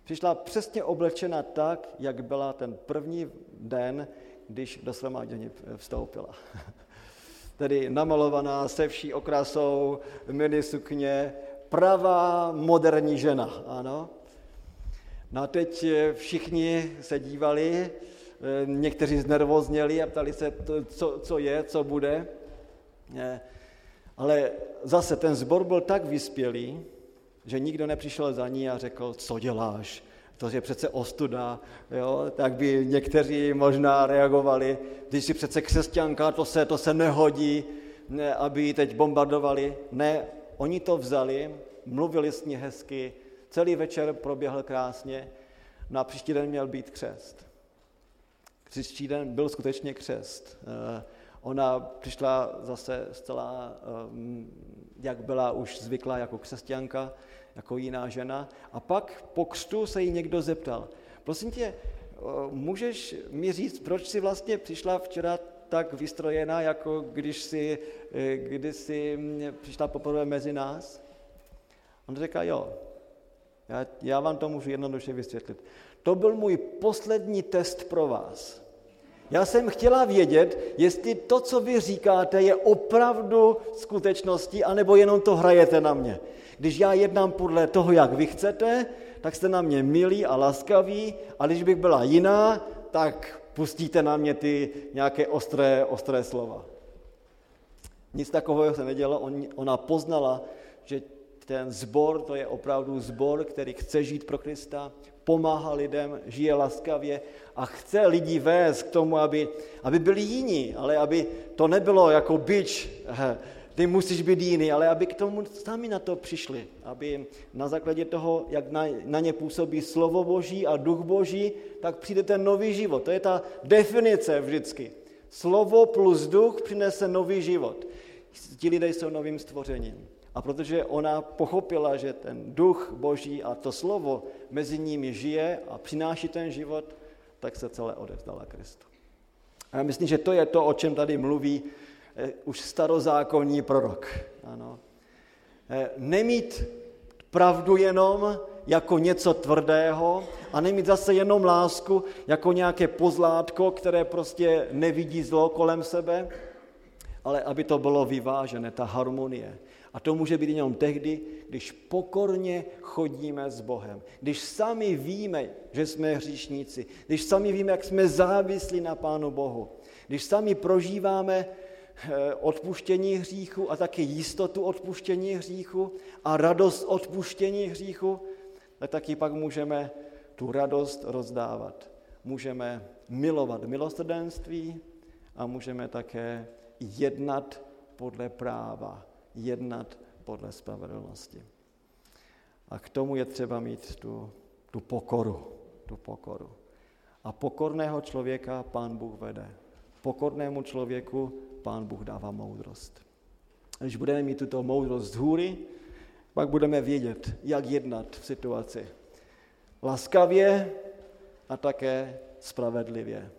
Přišla přesně oblečena tak, jak byla ten první den, když do shromáždění vstoupila. [LAUGHS] Tedy namalovaná se vší okrasou, mini sukně, pravá moderní žena, ano. No a teď všichni se dívali, někteří znervozněli a ptali se, co, co je, co bude. Ale zase ten zbor byl tak vyspělý, že nikdo nepřišel za ní a řekl, co děláš, to je přece ostuda, jo? tak by někteří možná reagovali, když si přece křesťanka, to se, to se nehodí, ne, aby ji teď bombardovali. Ne, oni to vzali, mluvili s ní hezky, celý večer proběhl krásně, no a příští den měl být křest. Příští den byl skutečně křest. Eh, Ona přišla zase zcela, ehm, jak byla už zvyklá jako křesťanka, jako jiná žena. A pak po křtu se jí někdo zeptal, prosím tě, můžeš mi říct, proč jsi vlastně přišla včera tak vystrojená, jako když jsi, e, když jsi přišla poprvé mezi nás? On říká, jo, já, já vám to můžu jednoduše vysvětlit. To byl můj poslední test pro vás. Já jsem chtěla vědět, jestli to, co vy říkáte, je opravdu skutečností, anebo jenom to hrajete na mě. Když já jednám podle toho, jak vy chcete, tak jste na mě milí a laskaví, a když bych byla jiná, tak pustíte na mě ty nějaké ostré, ostré slova. Nic takového se nedělo, ona poznala, že ten zbor, to je opravdu zbor, který chce žít pro Krista, pomáhá lidem, žije laskavě a chce lidi vést k tomu, aby, aby byli jiní, ale aby to nebylo jako byč, ty musíš být jiný, ale aby k tomu sami na to přišli, aby na základě toho, jak na, na ně působí slovo Boží a duch Boží, tak přijde ten nový život. To je ta definice vždycky. Slovo plus duch přinese nový život. Ti lidé jsou novým stvořením. A protože ona pochopila, že ten duch Boží a to slovo mezi nimi žije a přináší ten život, tak se celé odevzdala Kristu. A já myslím, že to je to, o čem tady mluví už starozákonní prorok. Ano. Eh, nemít pravdu jenom jako něco tvrdého a nemít zase jenom lásku jako nějaké pozlátko, které prostě nevidí zlo kolem sebe, ale aby to bylo vyvážené, ta harmonie. A to může být jenom tehdy, když pokorně chodíme s Bohem. Když sami víme, že jsme hříšníci. Když sami víme, jak jsme závislí na Pánu Bohu. Když sami prožíváme eh, odpuštění hříchu a také jistotu odpuštění hříchu a radost odpuštění hříchu, tak taky pak můžeme tu radost rozdávat. Můžeme milovat milosrdenství a můžeme také jednat podle práva jednat podle spravedlnosti. A k tomu je třeba mít tu, tu pokoru, tu pokoru. A pokorného člověka pán Bůh vede. Pokornému člověku pán Bůh dává moudrost. A když budeme mít tuto moudrost z hůry, pak budeme vědět, jak jednat v situaci. Laskavě a také spravedlivě,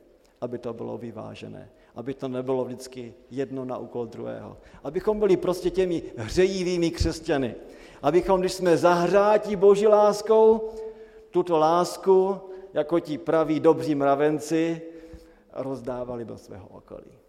aby to bylo vyvážené aby to nebylo vždycky jedno na úkol druhého. Abychom byli prostě těmi hřejivými křesťany. Abychom, když jsme zahřátí boží láskou, tuto lásku, jako ti praví dobří mravenci, rozdávali do svého okolí.